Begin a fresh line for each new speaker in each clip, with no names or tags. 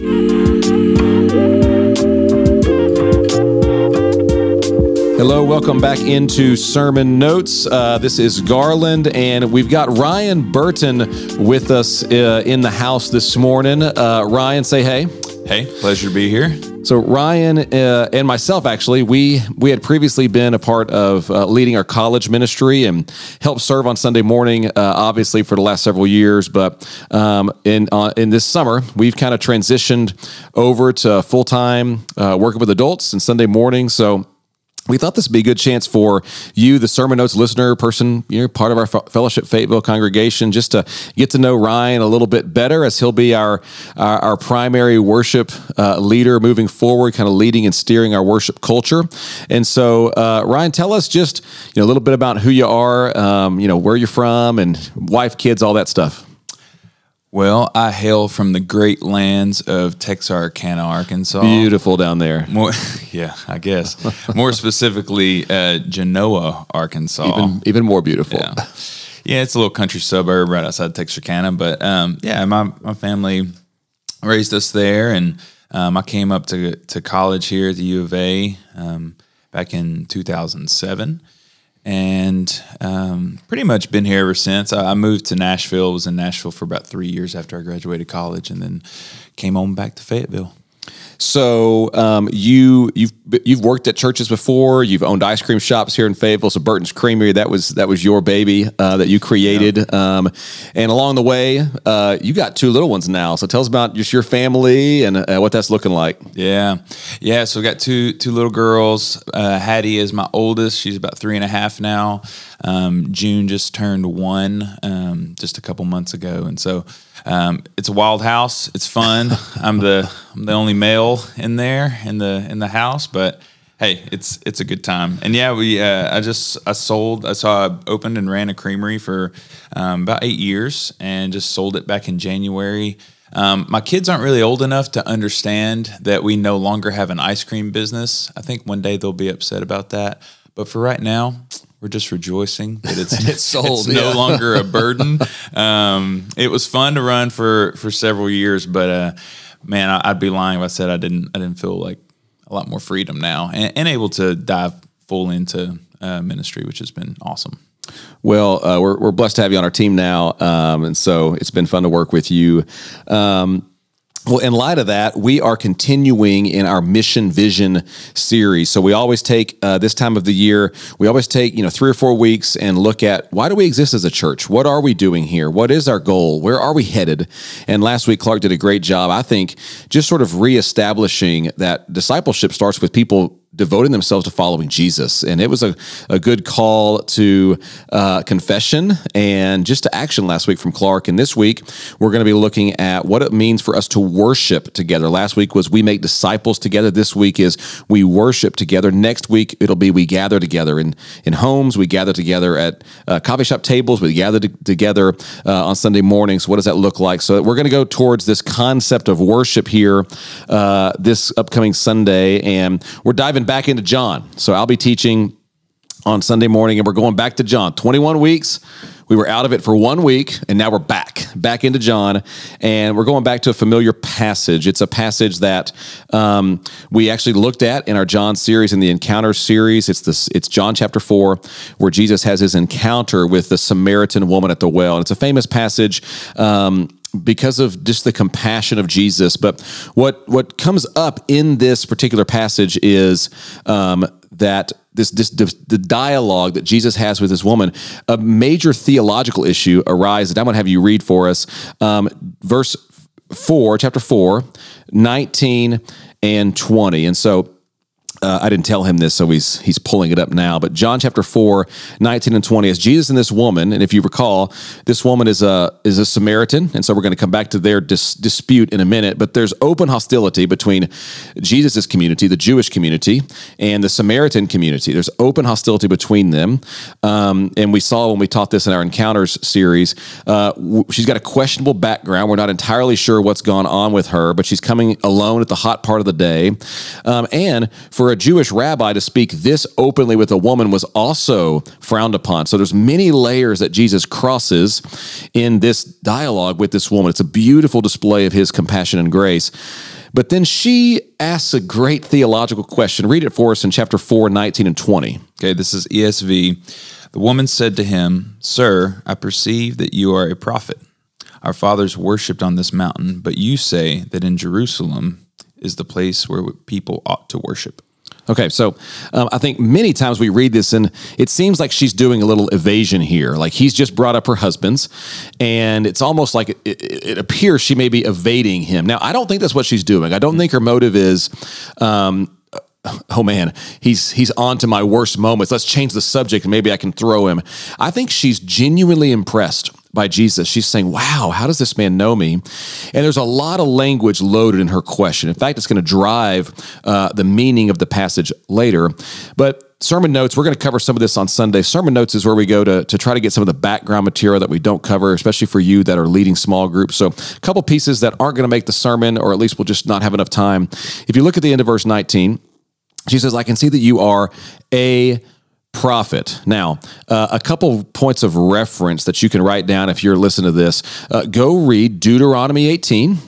Hello, welcome back into Sermon Notes. Uh, this is Garland, and we've got Ryan Burton with us uh, in the house this morning. Uh, Ryan, say hey.
Hey, pleasure to be here.
So Ryan uh, and myself, actually, we we had previously been a part of uh, leading our college ministry and helped serve on Sunday morning, uh, obviously for the last several years. But um, in uh, in this summer, we've kind of transitioned over to full time uh, working with adults and Sunday morning. So we thought this would be a good chance for you, the sermon notes listener, person, you know, part of our Fellowship Fayetteville congregation, just to get to know Ryan a little bit better, as he'll be our our, our primary worship uh, leader moving forward, kind of leading and steering our worship culture. And so, uh, Ryan, tell us just you know a little bit about who you are, um, you know, where you're from, and wife, kids, all that stuff.
Well, I hail from the great lands of Texarkana, Arkansas.
Beautiful down there.
More, yeah, I guess. more specifically, uh, Genoa, Arkansas.
Even, even more beautiful.
Yeah. yeah, it's a little country suburb right outside Texarkana. But um, yeah, my, my family raised us there, and um, I came up to, to college here at the U of A um, back in 2007 and um, pretty much been here ever since. I, I, moved to Nashville. Was in Nashville for about three years after I graduated college, and then came home back to Fayetteville.
So um, you you've you've worked at churches before. You've owned ice cream shops here in Fayetteville. So Burton's Creamery that was that was your baby uh, that you created. Yeah. Um, and along the way, uh, you got two little ones now. So tell us about just your family and uh, what that's looking like.
Yeah, yeah. So we got two two little girls. Uh, Hattie is my oldest. She's about three and a half now. Um, June just turned one um, just a couple months ago, and so um, it's a wild house. It's fun. I'm the I'm the only male in there in the in the house, but hey, it's it's a good time. And yeah, we uh, I just I sold I saw I opened and ran a creamery for um, about eight years and just sold it back in January. Um, my kids aren't really old enough to understand that we no longer have an ice cream business. I think one day they'll be upset about that. But for right now, we're just rejoicing that it's
it's sold.
It's yeah. no longer a burden. um, it was fun to run for for several years, but uh, man, I, would be lying if I said I didn't. I didn't feel like a lot more freedom now, and, and able to dive full into uh, ministry, which has been awesome.
Well, uh, we're, we're blessed to have you on our team now. Um, and so it's been fun to work with you. Um, well, in light of that, we are continuing in our mission vision series. So we always take uh, this time of the year, we always take you know three or four weeks and look at why do we exist as a church? What are we doing here? What is our goal? Where are we headed? And last week, Clark did a great job, I think, just sort of reestablishing that discipleship starts with people devoting themselves to following Jesus. And it was a, a good call to uh, confession and just to action last week from Clark. And this week, we're going to be looking at what it means for us to worship together. Last week was we make disciples together. This week is we worship together. Next week, it'll be we gather together in, in homes, we gather together at uh, coffee shop tables, we gather together uh, on Sunday mornings. What does that look like? So we're going to go towards this concept of worship here uh, this upcoming Sunday. And we're diving back into John. So I'll be teaching on Sunday morning, and we're going back to John. 21 weeks. We were out of it for one week, and now we're back, back into John, and we're going back to a familiar passage. It's a passage that um, we actually looked at in our John series, in the Encounter series. It's this, it's John chapter four, where Jesus has his encounter with the Samaritan woman at the well, and it's a famous passage. Um, because of just the compassion of Jesus. But what what comes up in this particular passage is um, that this, this the dialogue that Jesus has with this woman, a major theological issue arises. I'm going to have you read for us um, verse four, chapter 4, 19 and 20. And so uh, I didn't tell him this, so he's he's pulling it up now. But John chapter 4, 19 and 20 is Jesus and this woman, and if you recall, this woman is a is a Samaritan, and so we're going to come back to their dis- dispute in a minute. But there's open hostility between Jesus' community, the Jewish community, and the Samaritan community. There's open hostility between them, um, and we saw when we taught this in our Encounters series. Uh, w- she's got a questionable background. We're not entirely sure what's gone on with her, but she's coming alone at the hot part of the day, um, and for a Jewish rabbi to speak this openly with a woman was also frowned upon. So there's many layers that Jesus crosses in this dialogue with this woman. It's a beautiful display of his compassion and grace. But then she asks a great theological question. Read it for us in chapter 4, 19 and 20.
Okay, this is ESV. The woman said to him, Sir, I perceive that you are a prophet. Our fathers worshipped on this mountain, but you say that in Jerusalem is the place where people ought to worship.
Okay, so um, I think many times we read this and it seems like she's doing a little evasion here. Like he's just brought up her husband's, and it's almost like it, it, it appears she may be evading him. Now, I don't think that's what she's doing. I don't think her motive is. Um, oh man, he's he's on to my worst moments. Let's change the subject and maybe I can throw him. I think she's genuinely impressed by Jesus. She's saying, Wow, how does this man know me? And there's a lot of language loaded in her question. In fact, it's going to drive uh, the meaning of the passage later. But sermon notes, we're going to cover some of this on Sunday. Sermon notes is where we go to, to try to get some of the background material that we don't cover, especially for you that are leading small groups. So, a couple pieces that aren't going to make the sermon, or at least we'll just not have enough time. If you look at the end of verse 19, she says, I can see that you are a prophet. Now, uh, a couple points of reference that you can write down if you're listening to this. Uh, go read Deuteronomy 18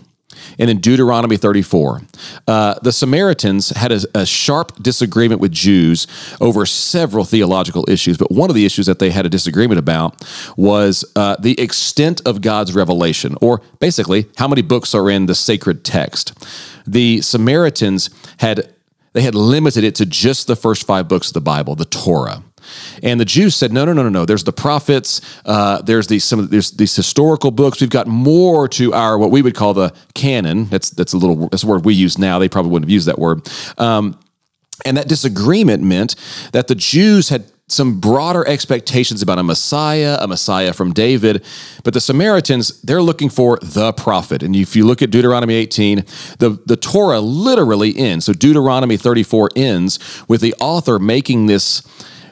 and in Deuteronomy 34. Uh, the Samaritans had a, a, sharp disagreement with Jews over several theological issues, but one of the issues that they had a disagreement about was uh, the extent of God's revelation, or basically how many books are in the sacred text. The Samaritans had they had limited it to just the first five books of the Bible, the Torah. And the Jews said, no, no, no, no, no. There's the prophets. Uh, there's these some of there's these historical books. We've got more to our what we would call the canon. That's that's a little that's a word we use now. They probably wouldn't have used that word. Um, and that disagreement meant that the Jews had some broader expectations about a Messiah, a Messiah from David. But the Samaritans, they're looking for the prophet. And if you look at Deuteronomy 18, the, the Torah literally ends. So Deuteronomy 34 ends with the author making this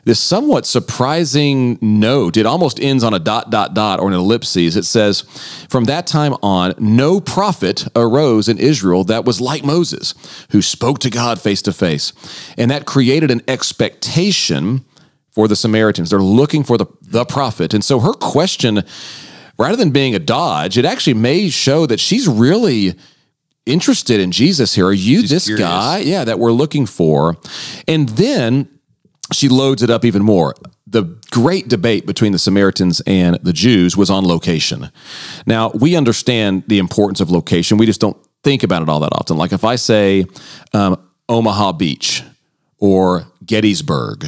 this somewhat surprising note. It almost ends on a dot, dot, dot or an ellipses. It says, From that time on, no prophet arose in Israel that was like Moses, who spoke to God face to face. And that created an expectation for the Samaritans. They're looking for the, the prophet. And so her question, rather than being a dodge, it actually may show that she's really interested in Jesus here. Are you she's this curious. guy? Yeah, that we're looking for. And then she loads it up even more. The great debate between the Samaritans and the Jews was on location. Now, we understand the importance of location. We just don't think about it all that often. Like if I say um, Omaha Beach or Gettysburg,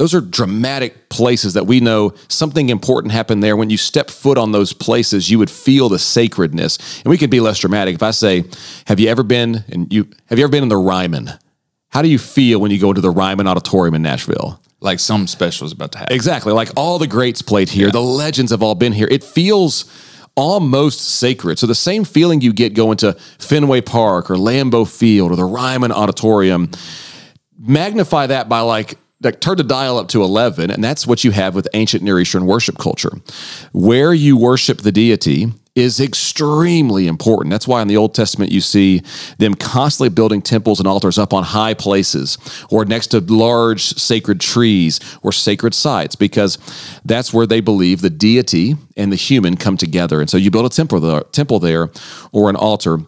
those are dramatic places that we know something important happened there. When you step foot on those places, you would feel the sacredness. And we could be less dramatic. If I say, "Have you ever been and you have you ever been in the Ryman?" How do you feel when you go into the Ryman Auditorium in Nashville?
Like some special is about to happen.
Exactly. Like all the greats played here. Yeah. The legends have all been here. It feels almost sacred. So the same feeling you get going to Fenway Park or Lambeau Field or the Ryman Auditorium, magnify that by like like turn the dial up to 11 and that's what you have with ancient near eastern worship culture. Where you worship the deity is extremely important. That's why in the old testament you see them constantly building temples and altars up on high places or next to large sacred trees or sacred sites because that's where they believe the deity and the human come together. And so you build a temple there, temple there or an altar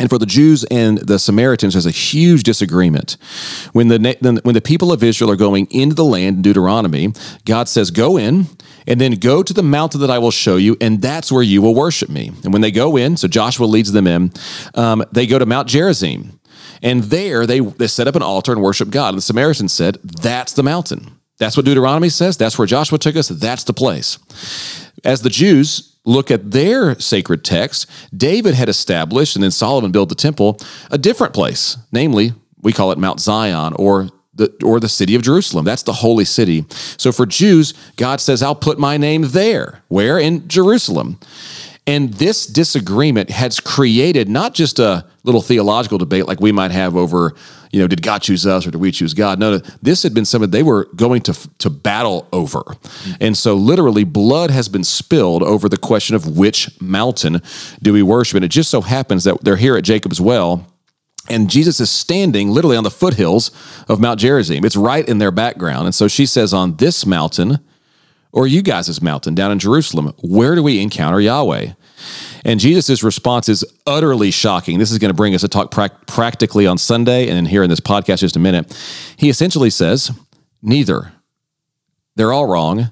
and for the Jews and the Samaritans, there's a huge disagreement. When the, when the people of Israel are going into the land in Deuteronomy, God says, Go in and then go to the mountain that I will show you, and that's where you will worship me. And when they go in, so Joshua leads them in, um, they go to Mount Gerizim. And there they, they set up an altar and worship God. And the Samaritans said, That's the mountain. That's what Deuteronomy says. That's where Joshua took us. That's the place. As the Jews look at their sacred text, David had established, and then Solomon built the temple, a different place. Namely, we call it Mount Zion or the, or the city of Jerusalem. That's the holy city. So for Jews, God says, I'll put my name there. Where? In Jerusalem. And this disagreement has created not just a little theological debate like we might have over, you know, did God choose us or did we choose God? No, no this had been something they were going to to battle over. Mm-hmm. And so literally blood has been spilled over the question of which mountain do we worship. And it just so happens that they're here at Jacob's well and Jesus is standing literally on the foothills of Mount Gerizim. It's right in their background. And so she says, On this mountain, or you guys' mountain down in Jerusalem, where do we encounter Yahweh? And Jesus' response is utterly shocking. This is going to bring us to talk pra- practically on Sunday and then here in this podcast just a minute. He essentially says, Neither. They're all wrong.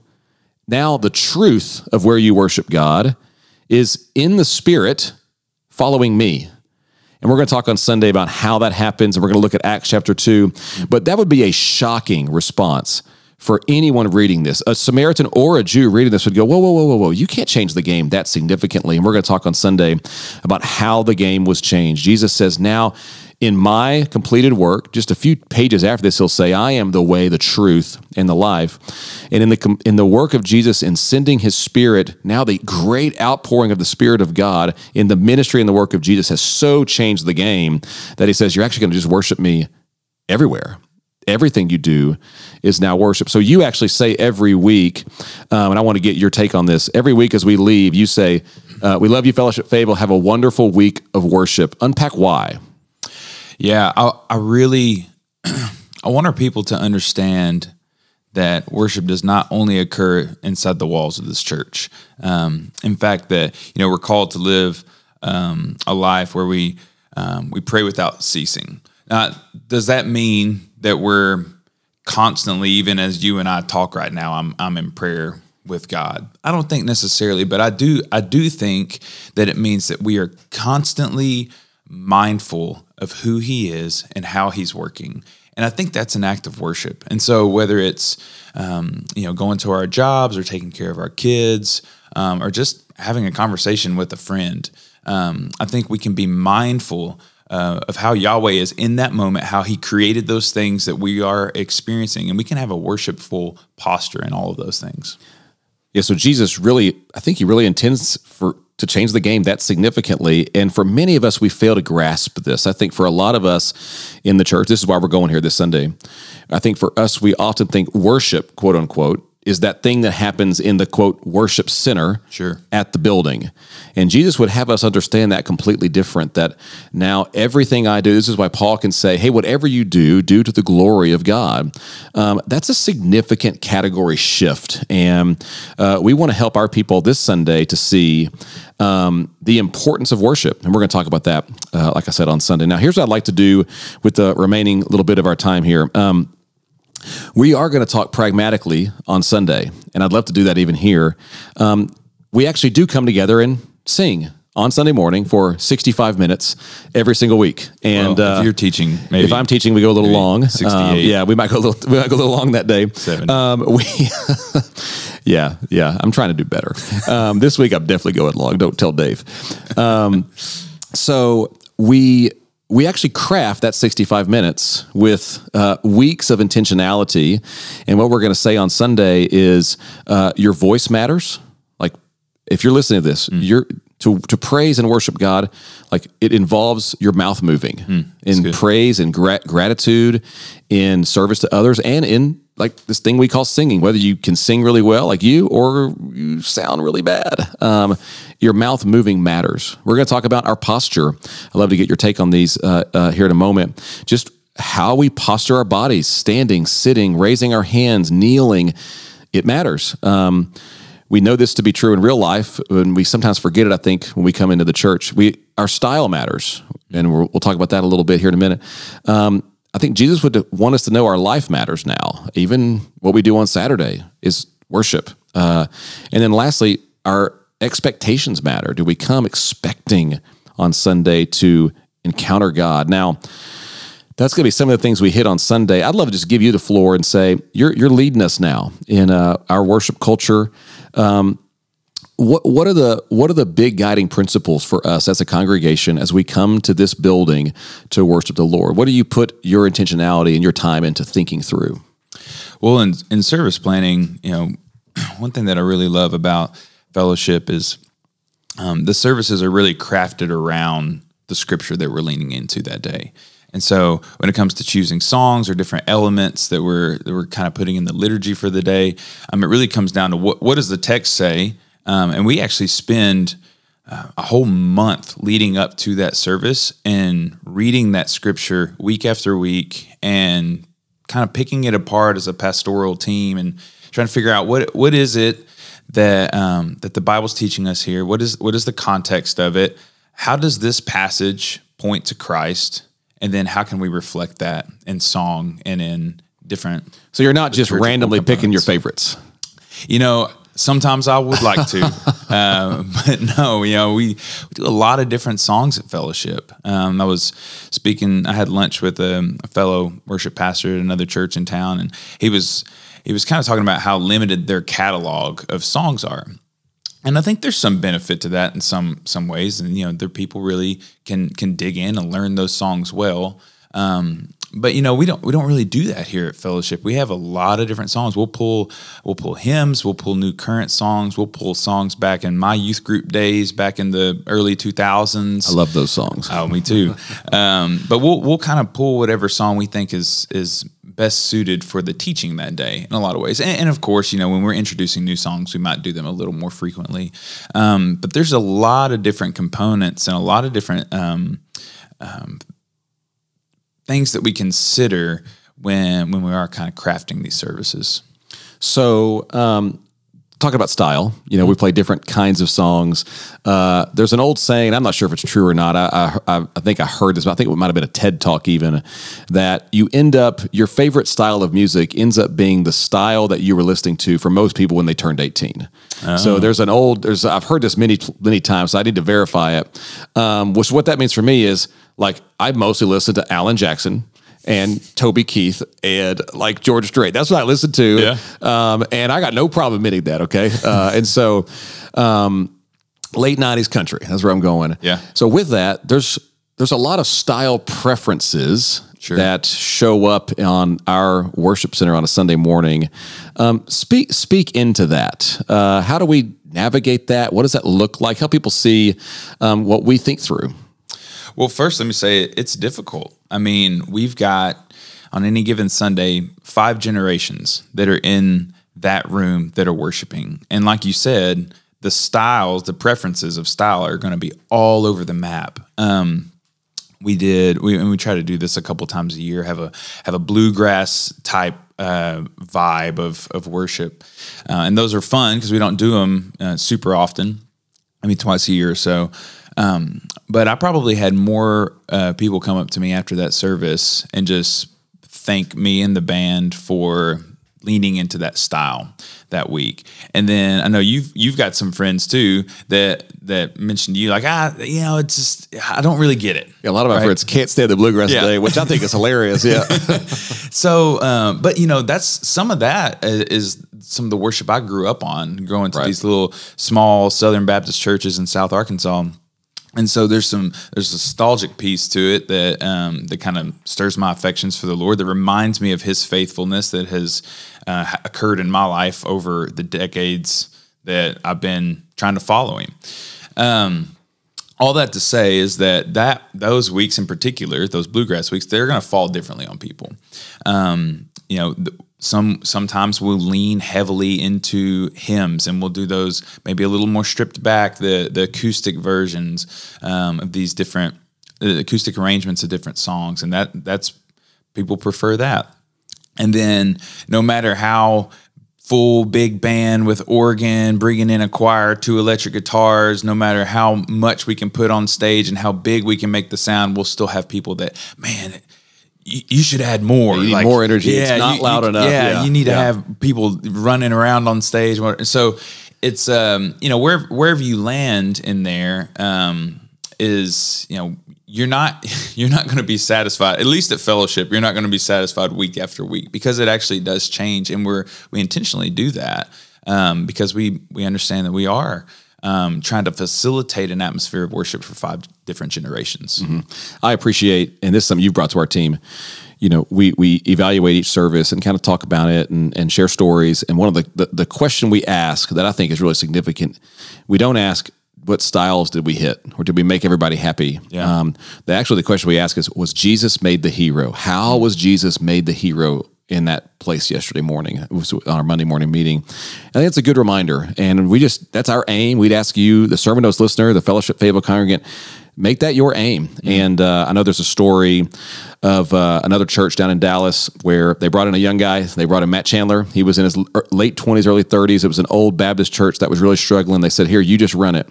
Now, the truth of where you worship God is in the Spirit following me. And we're going to talk on Sunday about how that happens, and we're going to look at Acts chapter 2. But that would be a shocking response for anyone reading this. A Samaritan or a Jew reading this would go, Whoa, whoa, whoa, whoa, whoa. You can't change the game that significantly. And we're going to talk on Sunday about how the game was changed. Jesus says, Now, in my completed work, just a few pages after this, he'll say, I am the way, the truth, and the life. And in the, in the work of Jesus in sending his spirit, now the great outpouring of the Spirit of God in the ministry and the work of Jesus has so changed the game that he says, You're actually going to just worship me everywhere everything you do is now worship. So you actually say every week, um, and I want to get your take on this. Every week as we leave, you say, uh, "We love you, Fellowship Fayetteville. Have a wonderful week of worship." Unpack why.
Yeah, I, I really, I want our people to understand that worship does not only occur inside the walls of this church. Um, in fact, that you know we're called to live um, a life where we um, we pray without ceasing. Now, does that mean that we're constantly, even as you and I talk right now, I'm I'm in prayer with God. I don't think necessarily, but I do I do think that it means that we are constantly mindful of who he is and how he's working. And I think that's an act of worship. And so whether it's um, you know going to our jobs or taking care of our kids um, or just having a conversation with a friend, um, I think we can be mindful uh, of how Yahweh is in that moment, how He created those things that we are experiencing, and we can have a worshipful posture in all of those things.
Yeah, so Jesus really, I think He really intends for to change the game that significantly. And for many of us, we fail to grasp this. I think for a lot of us in the church, this is why we're going here this Sunday. I think for us, we often think worship, quote unquote, is that thing that happens in the quote worship center
sure.
at the building. And Jesus would have us understand that completely different that now everything I do, this is why Paul can say, hey, whatever you do, do to the glory of God. Um, that's a significant category shift. And uh, we want to help our people this Sunday to see um, the importance of worship. And we're going to talk about that, uh, like I said, on Sunday. Now, here's what I'd like to do with the remaining little bit of our time here. Um, we are going to talk pragmatically on Sunday, and I'd love to do that even here. Um, we actually do come together and sing on Sunday morning for 65 minutes every single week. And
well, if uh, you're teaching, maybe
if I'm teaching, we go a little long. 68. Um, yeah, we might go a little, we might go a little long that day.
Seven. Um, we,
yeah, yeah, I'm trying to do better. Um, this week, I'm definitely going long. Don't tell Dave. Um, so we we actually craft that 65 minutes with uh, weeks of intentionality. And what we're going to say on Sunday is uh, your voice matters. Like if you're listening to this, mm. you're to, to praise and worship God, like it involves your mouth moving mm, in praise and gra- gratitude, in service to others, and in like this thing we call singing, whether you can sing really well like you or you sound really bad. Um, your mouth moving matters. We're going to talk about our posture. I'd love to get your take on these uh, uh, here in a moment. Just how we posture our bodies, standing, sitting, raising our hands, kneeling. It matters. Um, we know this to be true in real life, and we sometimes forget it. I think when we come into the church, we our style matters, and we'll, we'll talk about that a little bit here in a minute. Um, I think Jesus would want us to know our life matters now. Even what we do on Saturday is worship. Uh, and then lastly, our expectations matter. Do we come expecting on Sunday to encounter God? Now, that's going to be some of the things we hit on Sunday. I'd love to just give you the floor and say you're you're leading us now in uh, our worship culture. Um, what what are the what are the big guiding principles for us as a congregation as we come to this building to worship the Lord? What do you put your intentionality and your time into thinking through?
Well, in in service planning, you know, one thing that I really love about fellowship is um, the services are really crafted around the scripture that we're leaning into that day. And so when it comes to choosing songs or different elements that we're that we're kind of putting in the liturgy for the day, um, it really comes down to what what does the text say, um, and we actually spend uh, a whole month leading up to that service and reading that scripture week after week and kind of picking it apart as a pastoral team and trying to figure out what what is it that um, that the Bible's teaching us here. What is what is the context of it? How does this passage point to Christ? And then how can we reflect that in song and in different?
So you're not just randomly picking your favorites.
You know, sometimes I would like to, uh, but no. You know, we, we do a lot of different songs at Fellowship. Um, I was speaking. I had lunch with a, a fellow worship pastor at another church in town, and he was he was kind of talking about how limited their catalog of songs are. And I think there's some benefit to that in some some ways, and you know, their people really can can dig in and learn those songs well. Um, but you know, we don't we don't really do that here at Fellowship. We have a lot of different songs. We'll pull we'll pull hymns, we'll pull new current songs, we'll pull songs back in my youth group days, back in the early 2000s.
I love those songs.
Oh, me too. um, but we'll we'll kind of pull whatever song we think is is best suited for the teaching that day in a lot of ways. And, and of course, you know, when we're introducing new songs, we might do them a little more frequently. Um, but there's a lot of different components and a lot of different um, um, things that we consider when when we are kind of crafting these services.
So, um, talking about style, you know, we play different kinds of songs. Uh, there's an old saying, I'm not sure if it's true or not. I, I, I think I heard this, but I think it might have been a TED talk even, that you end up, your favorite style of music ends up being the style that you were listening to for most people when they turned 18. So there's an old, there's, I've heard this many, many times, so I need to verify it. Um, which what that means for me is like, I mostly listen to Alan Jackson and Toby Keith and like George Strait. That's what I listened to.
Yeah.
Um, and I got no problem admitting that. Okay. Uh, and so, um, late nineties country, that's where I'm going.
Yeah.
So with that, there's, there's a lot of style preferences
Sure.
that show up on our worship center on a Sunday morning. Um, speak, speak into that. Uh, how do we navigate that? What does that look like? Help people see, um, what we think through.
Well, first, let me say it's difficult. I mean, we've got on any given Sunday five generations that are in that room that are worshiping. And like you said, the styles, the preferences of style are going to be all over the map. Um, we did we and we try to do this a couple times a year have a have a bluegrass type uh, vibe of of worship uh, and those are fun because we don't do them uh, super often I mean, twice a year or so. Um, but I probably had more uh, people come up to me after that service and just thank me and the band for leaning into that style that week. And then I know you've you've got some friends too that that mentioned to you like ah you know it's just I don't really get it.
Yeah, a lot of my
Right.
friends can't stand the bluegrass
Yeah.
today, which I think is hilarious. Yeah.
So, um, but you know, that's some of that is some of the worship I grew up on, growing to
Right.
these little small Southern Baptist churches in South Arkansas. And so there's some there's a nostalgic piece to it that um, that kind of stirs my affections for the Lord. That reminds me of His faithfulness that has uh, occurred in my life over the decades that I've been trying to follow Him. Um, all that to say is that that those weeks in particular, those bluegrass weeks, they're going to fall differently on people. Um, you know, some sometimes we'll lean heavily into hymns, and we'll do those maybe a little more stripped back, the the acoustic versions um, of these different acoustic arrangements of different songs, and that that's people prefer that. And then no matter how full big band with organ, bringing in a choir, two electric guitars, no matter how much we can put on stage and how big we can make the sound, we'll still have people that, man, you, you should add more.
You need more energy. Yeah, It's not
you-
loud enough.
Yeah,
Yeah.
you need to have people running around on stage. So it's um, you know where wherever you land in there um, is you know you're not you're not going to be satisfied. At least at fellowship, you're not going to be satisfied week after week because it actually does change, and we're we intentionally do that um, because we we understand that we are. Um, trying to facilitate an atmosphere of worship for five different generations.
I appreciate, and this is something you've brought to our team. You know, we we evaluate each service and kind of talk about it and, and share stories. And one of the, the the question we ask that I think is really significant, we don't ask what styles did we hit or did we make everybody happy.
Yeah.
Um, the actually the question we ask is was Jesus made the hero? How was Jesus made the hero in that place yesterday morning. It was on our Monday morning meeting. I think it's a good reminder. And we just, that's our aim. We'd ask you, the Sermon Notes listener, the Fellowship Fayetteville congregant, make that your aim. Mm-hmm. And uh, I know there's a story of uh, another church down in Dallas where they brought in a young guy. They brought in Matt Chandler. He was in his late 20s, early 30s. It was an old Baptist church that was really struggling. They said, Here, you just run it.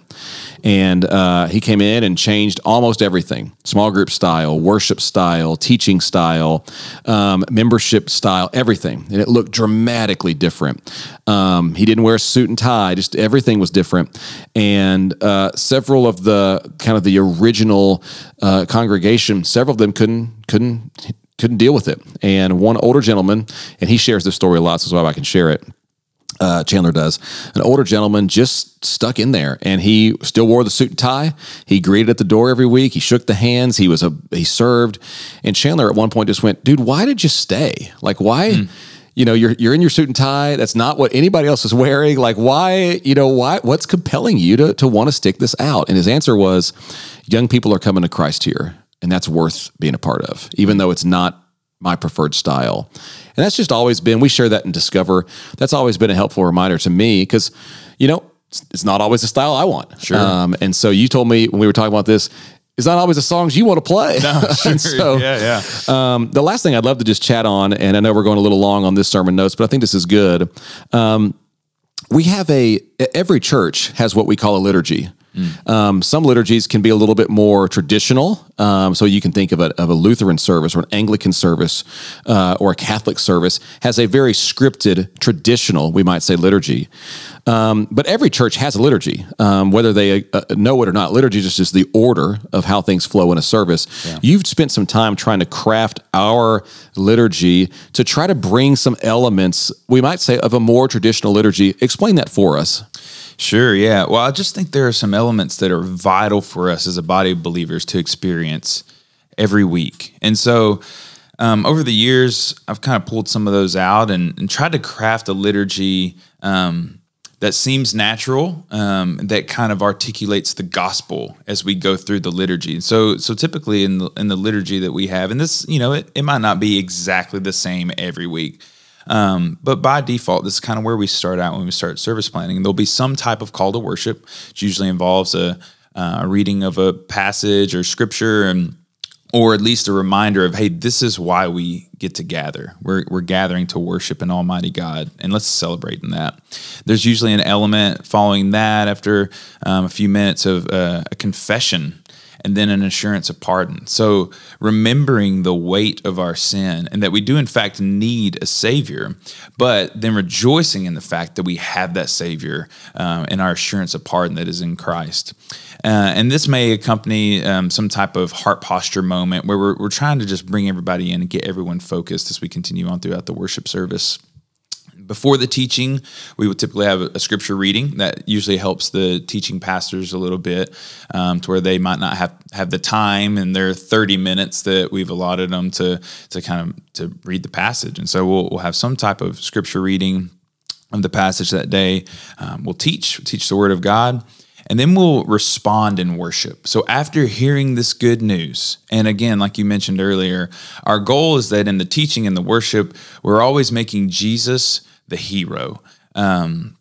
And uh, he came in and changed almost everything small group style, worship style, teaching style, um, membership style, everything. And it looked dramatically different. Um, he didn't wear a suit and tie, just everything was different. And uh, several of the kind of the original uh, congregation, several of them couldn't couldn't couldn't deal with it. And one older gentleman, and he shares this story a lot, so that's why I can share it. Uh, Chandler does. An older gentleman just stuck in there, and he still wore the suit and tie. He greeted at the door every week. He shook the hands. He was a he served, and Chandler at one point just went, "Dude, why did you stay? Like, why?" Mm you know you're you're in your suit and tie that's not what anybody else is wearing like why you know why what's compelling you to to want to stick this out and his answer was young people are coming to Christ here and that's worth being a part of even though it's not my preferred style and that's just always been we share that in discover that's always been a helpful reminder to me cuz you know it's not always the style I want.
Sure. Um,
and so you told me when we were talking about this, it's not always the songs you want to play.
No, sure. so, yeah,
yeah. Um, the last thing I'd love to just chat on, and I know we're going a little long on this sermon notes, but I think this is good. Um, we have a every church has what we call a liturgy. Mm. Um, some liturgies can be a little bit more traditional. Um, so you can think of a, of a Lutheran service or an Anglican service uh, or a Catholic service has a very scripted, traditional, we might say, liturgy. Um, but every church has a liturgy, um, whether they uh, know it or not. Liturgy is just the order of how things flow in a service. Yeah. You've spent some time trying to craft our liturgy to try to bring some elements, we might say, of a more traditional liturgy. Explain that for us.
Sure, yeah. Well, I just think there are some elements that are vital for us as a body of believers to experience every week. And so, um, over the years, I've kind of pulled some of those out and, and tried to craft a liturgy um, that seems natural, um, that kind of articulates the gospel as we go through the liturgy. So, so typically in the in the liturgy that we have, and this, you know, it, it might not be exactly the same every week, um, but by default, this is kind of where we start out when we start service planning. There'll be some type of call to worship, which usually involves a, uh, a reading of a passage or scripture and or at least a reminder of, hey, this is why we get to gather. We're, we're gathering to worship an Almighty God, and let's celebrate in that. There's usually an element following that after um, a few minutes of uh, a confession and then an assurance of pardon. So, remembering the weight of our sin and that we do, in fact, need a Savior, but then rejoicing in the fact that we have that Savior um, and our assurance of pardon that is in Christ. Uh, and this may accompany um, some type of heart posture moment where we're, we're trying to just bring everybody in and get everyone focused as we continue on throughout the worship service. Before the teaching, we would typically have a scripture reading that usually helps the teaching pastors a little bit um, to where they might not have, have the time in their 30 minutes that we've allotted them to, to kind of to read the passage. And so we'll, we'll have some type of scripture reading of the passage that day. Um, we'll teach, teach the word of God and then we'll respond in worship. So, after hearing this good news, and again, like you mentioned earlier, our goal is that in the teaching and the worship, we're always making Jesus the hero. Um,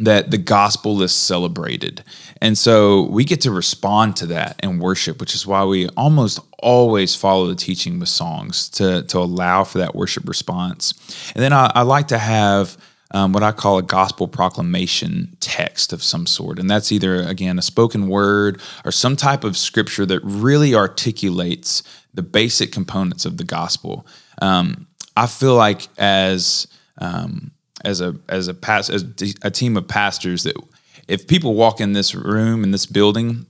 that the gospel is celebrated. And so we get to respond to that and worship, which is why we almost always follow the teaching with songs to, to allow for that worship response. And then I, I like to have um, what I call a gospel proclamation text of some sort. And that's either, again, a spoken word or some type of scripture that really articulates the basic components of the gospel. Um, I feel like as um, as a as a past as a team of pastors that if people walk in this room in this building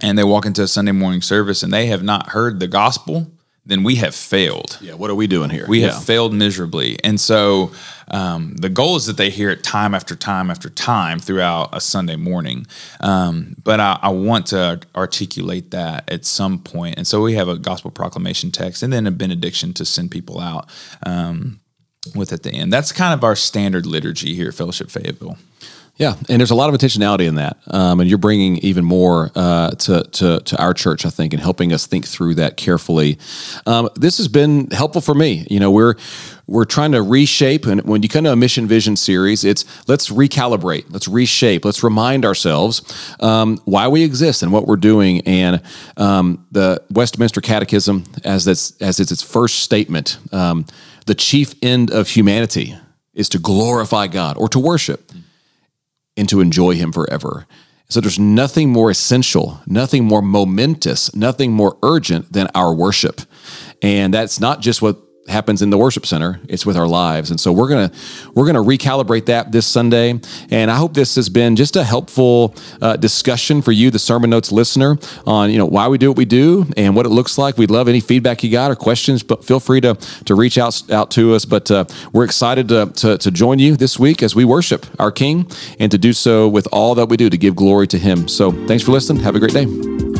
and they walk into a Sunday morning service and they have not heard the gospel, then we have failed.
Yeah, what are we doing here?
We
yeah.
have failed miserably. And so um, the goal is that they hear it time after time after time throughout a Sunday morning. Um, but I, I, want to articulate that at some point. And so we have a gospel proclamation text and then a benediction to send people out. Um, with at the end. That's kind of our standard liturgy here at Fellowship Fayetteville.
Yeah, and there's a lot of intentionality in that, um, and you're bringing even more uh, to, to to our church, I think, and helping us think through that carefully. Um, this has been helpful for me. You know, we're we're trying to reshape, and when you come to a mission vision series, it's let's recalibrate, let's reshape, let's remind ourselves um, why we exist and what we're doing. And um, the Westminster Catechism, as that's as it's its first statement, um, the chief end of humanity is to glorify God or to worship and to enjoy Him forever. So there's nothing more essential, nothing more momentous, nothing more urgent than our worship. And that's not just what happens in the worship center it's with our lives. And so we're gonna we're gonna recalibrate that this sunday. And i hope this has been just a helpful uh, discussion for you the sermon notes listener on you know why we do what we do and what it looks like. We'd love any feedback you got or questions but feel free to to reach out out to us. But uh, we're excited to, to to join you this week as we worship our king and to do so with all that we do to give glory to him. So thanks for listening. Have a great day